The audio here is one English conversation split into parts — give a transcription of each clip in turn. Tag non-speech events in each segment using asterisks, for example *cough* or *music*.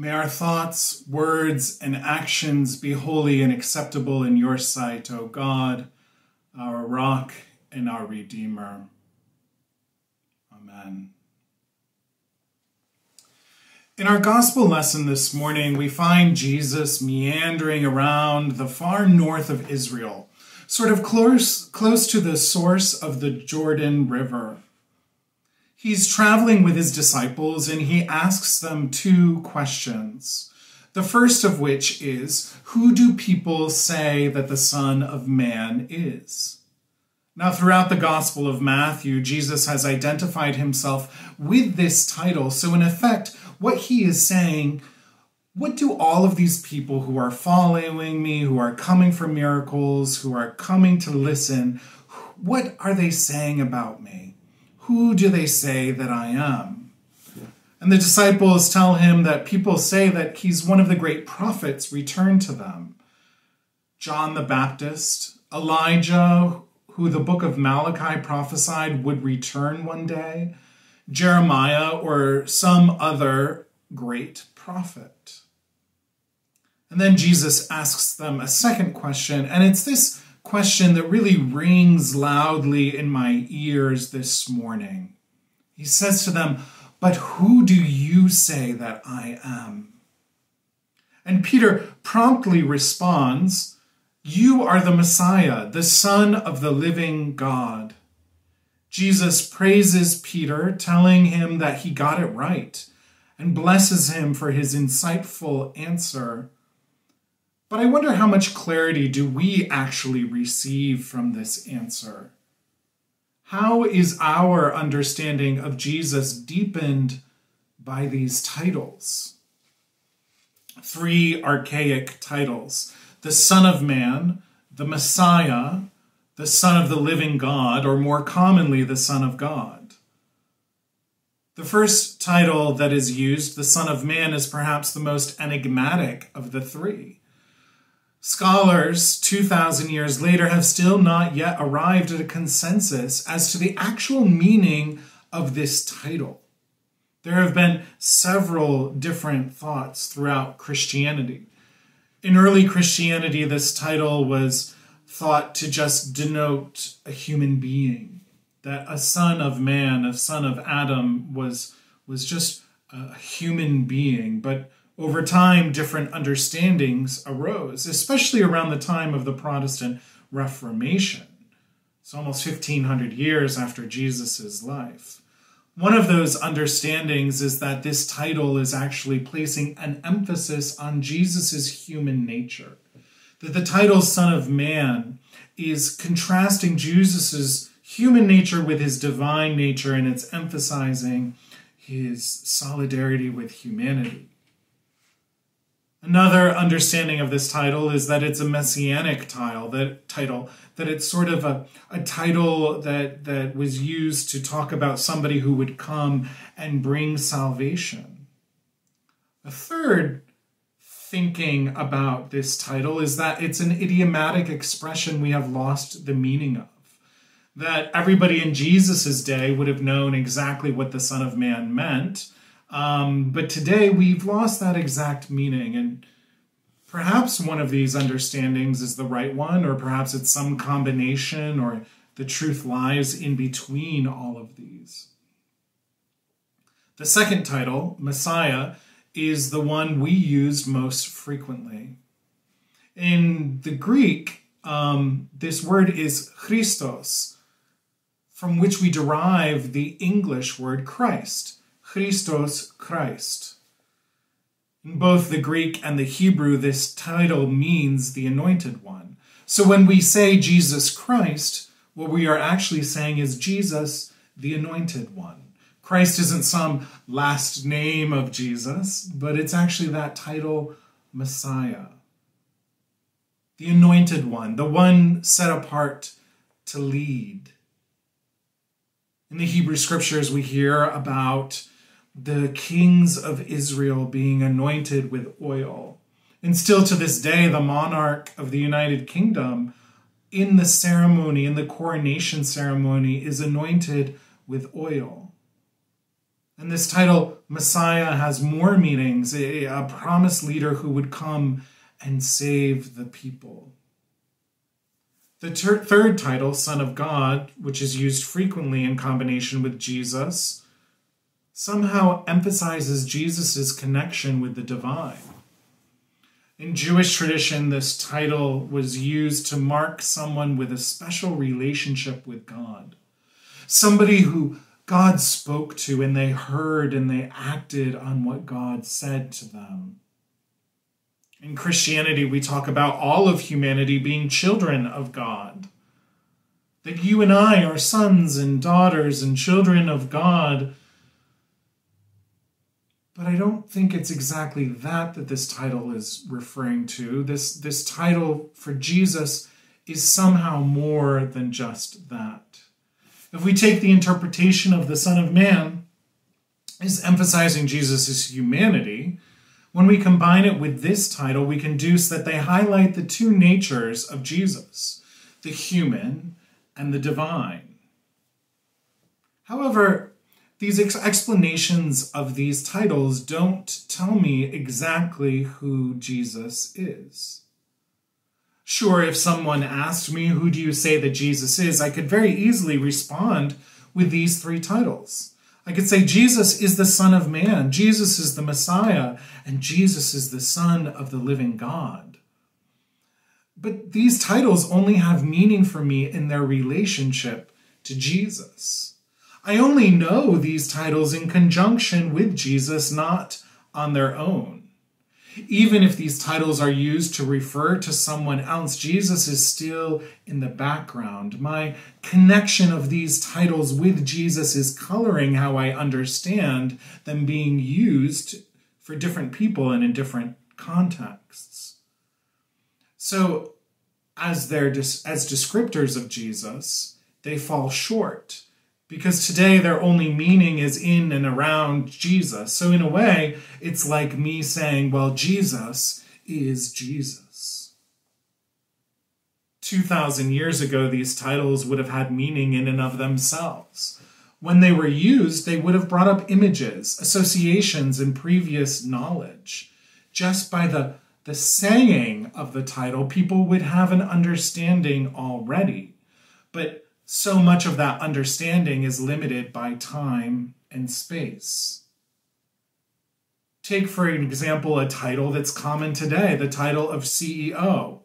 May our thoughts, words, and actions be holy and acceptable in your sight, O God, our rock and our Redeemer. Amen. In our gospel lesson this morning, we find Jesus meandering around the far north of Israel, sort of close, close to the source of the Jordan River. He's traveling with his disciples and he asks them two questions. The first of which is Who do people say that the Son of Man is? Now, throughout the Gospel of Matthew, Jesus has identified himself with this title. So, in effect, what he is saying, what do all of these people who are following me, who are coming for miracles, who are coming to listen, what are they saying about me? Who do they say that I am? And the disciples tell him that people say that he's one of the great prophets returned to them. John the Baptist, Elijah, who the book of Malachi prophesied would return one day, Jeremiah, or some other great prophet. And then Jesus asks them a second question, and it's this question that really rings loudly in my ears this morning. He says to them, But who do you say that I am? And Peter promptly responds, You are the Messiah, the Son of the living God. Jesus praises Peter, telling him that he got it right, and blesses him for his insightful answer. But I wonder how much clarity do we actually receive from this answer? How is our understanding of Jesus deepened by these titles? Three archaic titles the Son of Man, the Messiah, the Son of the living God, or more commonly, the Son of God. The first title that is used, the Son of Man, is perhaps the most enigmatic of the three. Scholars 2,000 years later have still not yet arrived at a consensus as to the actual meaning of this title. There have been several different thoughts throughout Christianity. In early Christianity, this title was thought to just denote a human being, that a son of man, a son of Adam, was, was just a human being. But over time, different understandings arose, especially around the time of the Protestant Reformation. It's almost 1500 years after Jesus' life. One of those understandings is that this title is actually placing an emphasis on Jesus' human nature. That the title Son of Man is contrasting Jesus' human nature with his divine nature, and it's emphasizing his solidarity with humanity. Another understanding of this title is that it's a messianic title, that title, that it's sort of a, a title that, that was used to talk about somebody who would come and bring salvation. A third thinking about this title is that it's an idiomatic expression we have lost the meaning of. That everybody in Jesus' day would have known exactly what the Son of Man meant um, but today we've lost that exact meaning, and perhaps one of these understandings is the right one, or perhaps it's some combination, or the truth lies in between all of these. The second title, Messiah, is the one we use most frequently. In the Greek, um, this word is Christos, from which we derive the English word Christ. Christos Christ. In both the Greek and the Hebrew, this title means the anointed one. So when we say Jesus Christ, what we are actually saying is Jesus, the anointed one. Christ isn't some last name of Jesus, but it's actually that title, Messiah. The anointed one, the one set apart to lead. In the Hebrew scriptures, we hear about the kings of Israel being anointed with oil. And still to this day, the monarch of the United Kingdom, in the ceremony, in the coronation ceremony, is anointed with oil. And this title, Messiah, has more meanings a, a promised leader who would come and save the people. The ter- third title, Son of God, which is used frequently in combination with Jesus, somehow emphasizes Jesus' connection with the divine. In Jewish tradition, this title was used to mark someone with a special relationship with God. Somebody who God spoke to and they heard and they acted on what God said to them. In Christianity, we talk about all of humanity being children of God. That you and I are sons and daughters and children of God but I don't think it's exactly that that this title is referring to. This, this title for Jesus is somehow more than just that. If we take the interpretation of the Son of Man is emphasizing Jesus' humanity, when we combine it with this title, we can deduce that they highlight the two natures of Jesus the human and the divine. However, these ex- explanations of these titles don't tell me exactly who Jesus is. Sure, if someone asked me, Who do you say that Jesus is? I could very easily respond with these three titles. I could say, Jesus is the Son of Man, Jesus is the Messiah, and Jesus is the Son of the living God. But these titles only have meaning for me in their relationship to Jesus. I only know these titles in conjunction with Jesus, not on their own. Even if these titles are used to refer to someone else, Jesus is still in the background. My connection of these titles with Jesus is coloring how I understand them being used for different people and in different contexts. So, as they're as descriptors of Jesus, they fall short because today their only meaning is in and around Jesus. So, in a way, it's like me saying, well, Jesus is Jesus. 2,000 years ago, these titles would have had meaning in and of themselves. When they were used, they would have brought up images, associations, and previous knowledge. Just by the, the saying of the title, people would have an understanding already. But so much of that understanding is limited by time and space. Take, for example, a title that's common today the title of CEO.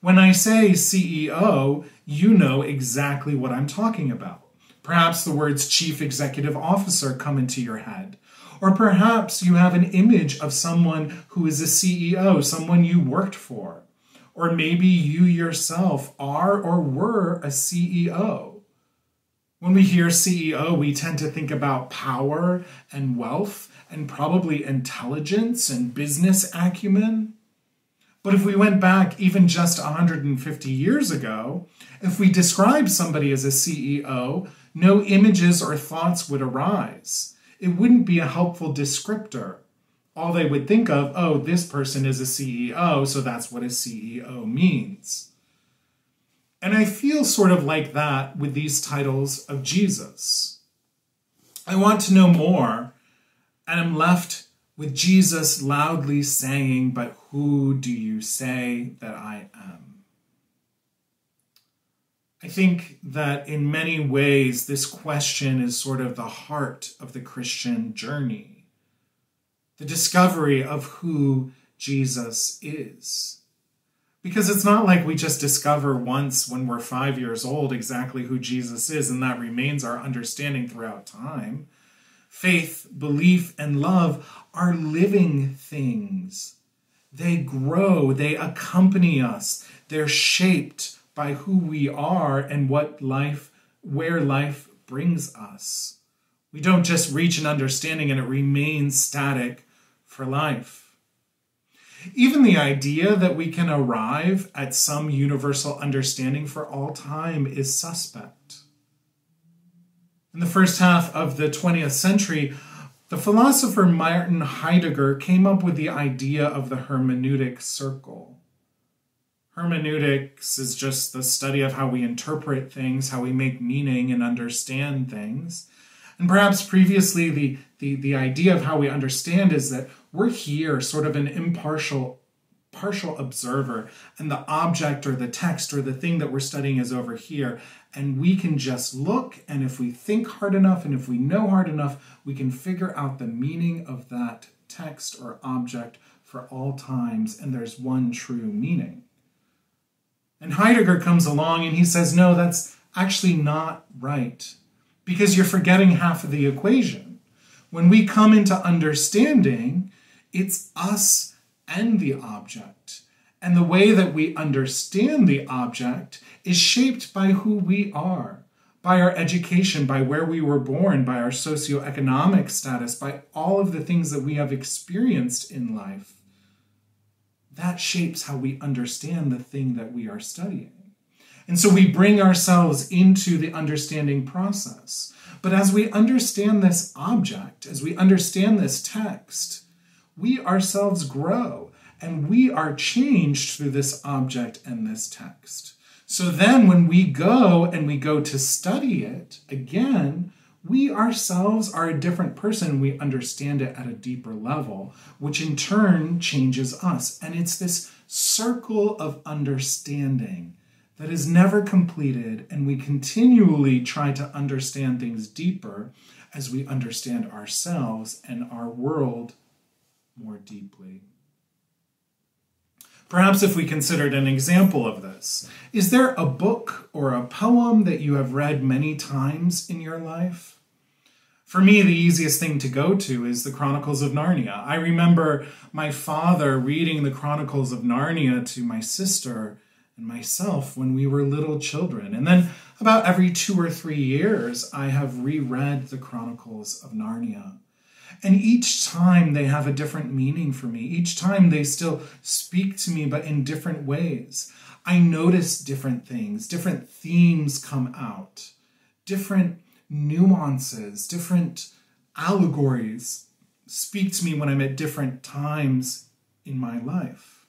When I say CEO, you know exactly what I'm talking about. Perhaps the words Chief Executive Officer come into your head. Or perhaps you have an image of someone who is a CEO, someone you worked for. Or maybe you yourself are or were a CEO. When we hear CEO, we tend to think about power and wealth and probably intelligence and business acumen. But if we went back even just 150 years ago, if we described somebody as a CEO, no images or thoughts would arise. It wouldn't be a helpful descriptor all they would think of, oh, this person is a CEO, so that's what a CEO means. And I feel sort of like that with these titles of Jesus. I want to know more, and I'm left with Jesus loudly saying, But who do you say that I am? I think that in many ways, this question is sort of the heart of the Christian journey the discovery of who Jesus is. Because it's not like we just discover once when we're five years old exactly who Jesus is, and that remains our understanding throughout time. Faith, belief, and love are living things. They grow, they accompany us, they're shaped by who we are and what life, where life brings us. We don't just reach an understanding and it remains static for life. Even the idea that we can arrive at some universal understanding for all time is suspect. In the first half of the 20th century, the philosopher Martin Heidegger came up with the idea of the hermeneutic circle. Hermeneutics is just the study of how we interpret things, how we make meaning and understand things. And perhaps previously, the, the, the idea of how we understand is that we're here, sort of an impartial partial observer, and the object or the text or the thing that we're studying is over here. And we can just look, and if we think hard enough and if we know hard enough, we can figure out the meaning of that text or object for all times, and there's one true meaning. And Heidegger comes along and he says, no, that's actually not right because you're forgetting half of the equation. When we come into understanding, it's us and the object. And the way that we understand the object is shaped by who we are, by our education, by where we were born, by our socioeconomic status, by all of the things that we have experienced in life. That shapes how we understand the thing that we are studying. And so we bring ourselves into the understanding process. But as we understand this object, as we understand this text, we ourselves grow and we are changed through this object and this text. So then, when we go and we go to study it again, we ourselves are a different person. We understand it at a deeper level, which in turn changes us. And it's this circle of understanding that is never completed, and we continually try to understand things deeper as we understand ourselves and our world more deeply. Perhaps if we considered an example of this, is there a book or a poem that you have read many times in your life? For me, the easiest thing to go to is the Chronicles of Narnia. I remember my father reading the Chronicles of Narnia to my sister and myself when we were little children. And then about every two or three years, I have reread the Chronicles of Narnia. And each time they have a different meaning for me. Each time they still speak to me, but in different ways. I notice different things, different themes come out, different nuances, different allegories speak to me when I'm at different times in my life.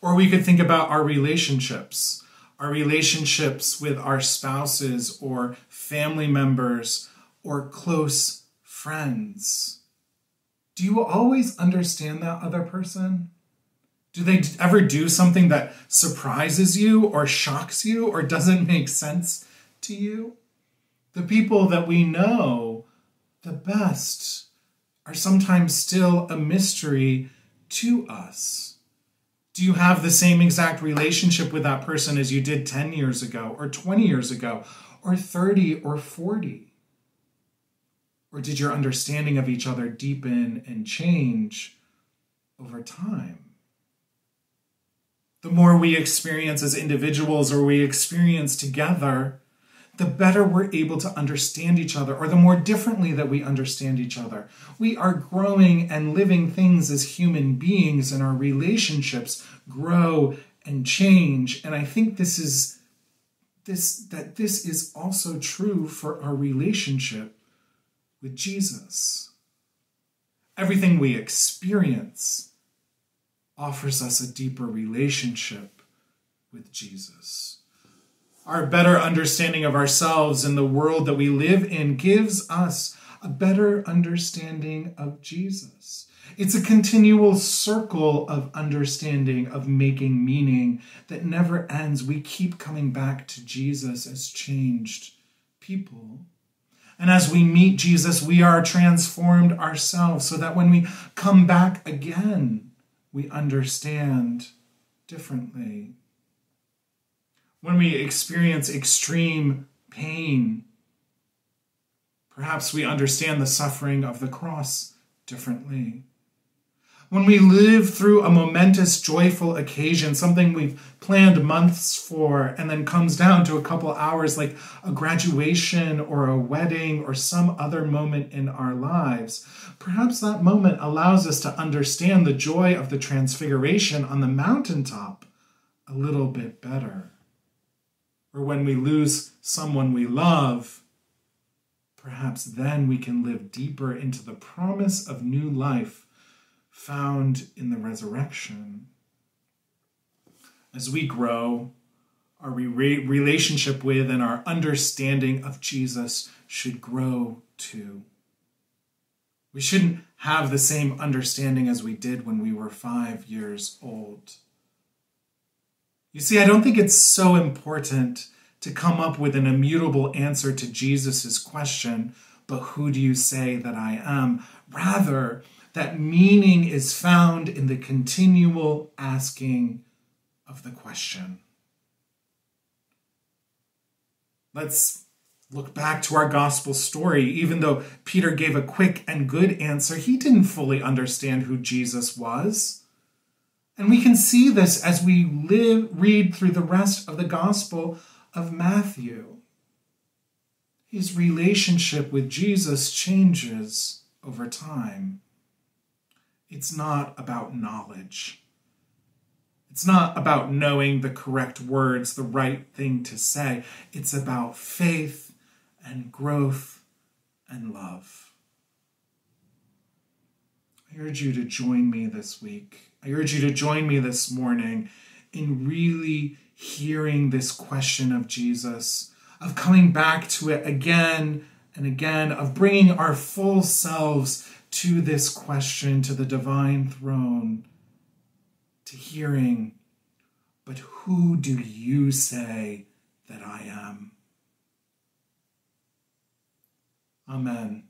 Or we could think about our relationships, our relationships with our spouses or family members or close friends, do you always understand that other person? Do they ever do something that surprises you or shocks you or doesn't *laughs* make sense to you? The people that we know the best are sometimes still a mystery to us. Do you have the same exact relationship with that person as you did 10 years ago, or 20 years ago, or 30 or 40? Or did your understanding of each other deepen and change over time? The more we experience as individuals or we experience together, the better we're able to understand each other, or the more differently that we understand each other. We are growing and living things as human beings, and our relationships grow and change. And I think this is this that this is also true for our relationship with Jesus. Everything we experience offers us a deeper relationship with Jesus. Our better understanding of ourselves and the world that we live in gives us a better understanding of Jesus. It's a continual circle of understanding, of making meaning that never ends. We keep coming back to Jesus as changed people. And as we meet Jesus, we are transformed ourselves so that when we come back again, we understand differently. When we experience extreme pain, perhaps we understand the suffering of the cross differently when we live through a momentous, joyful occasion, something we've planned months for, and then comes down to a couple hours, like a graduation or a wedding or some other moment in our lives, perhaps that moment allows us to understand the joy of the transfiguration on the mountaintop a little bit better. Or when we lose someone we love, perhaps then we can live deeper into the promise of new life found in the resurrection. As we grow, our re- relationship with and our understanding of Jesus should grow too. We shouldn't have the same understanding as we did when we were five years old. You see, I don't think it's so important to come up with an immutable answer to Jesus' question, but who do you say that I am? Rather, that meaning is found in the continual asking of the question. Let's look back to our gospel story. Even though Peter gave a quick and good answer, he didn't fully understand who Jesus was. And we can see this as we live, read through the rest of the gospel of Matthew. His relationship with Jesus changes over time. It's not about knowledge. It's not about knowing the correct words, the right thing to say. It's about faith and growth and love. I urge you to join me this week. I urge you to join me this morning in really hearing this question of Jesus, of coming back to it again and again, of bringing our full selves to this question, to the divine throne to hearing, but who do you say that I am? Amen.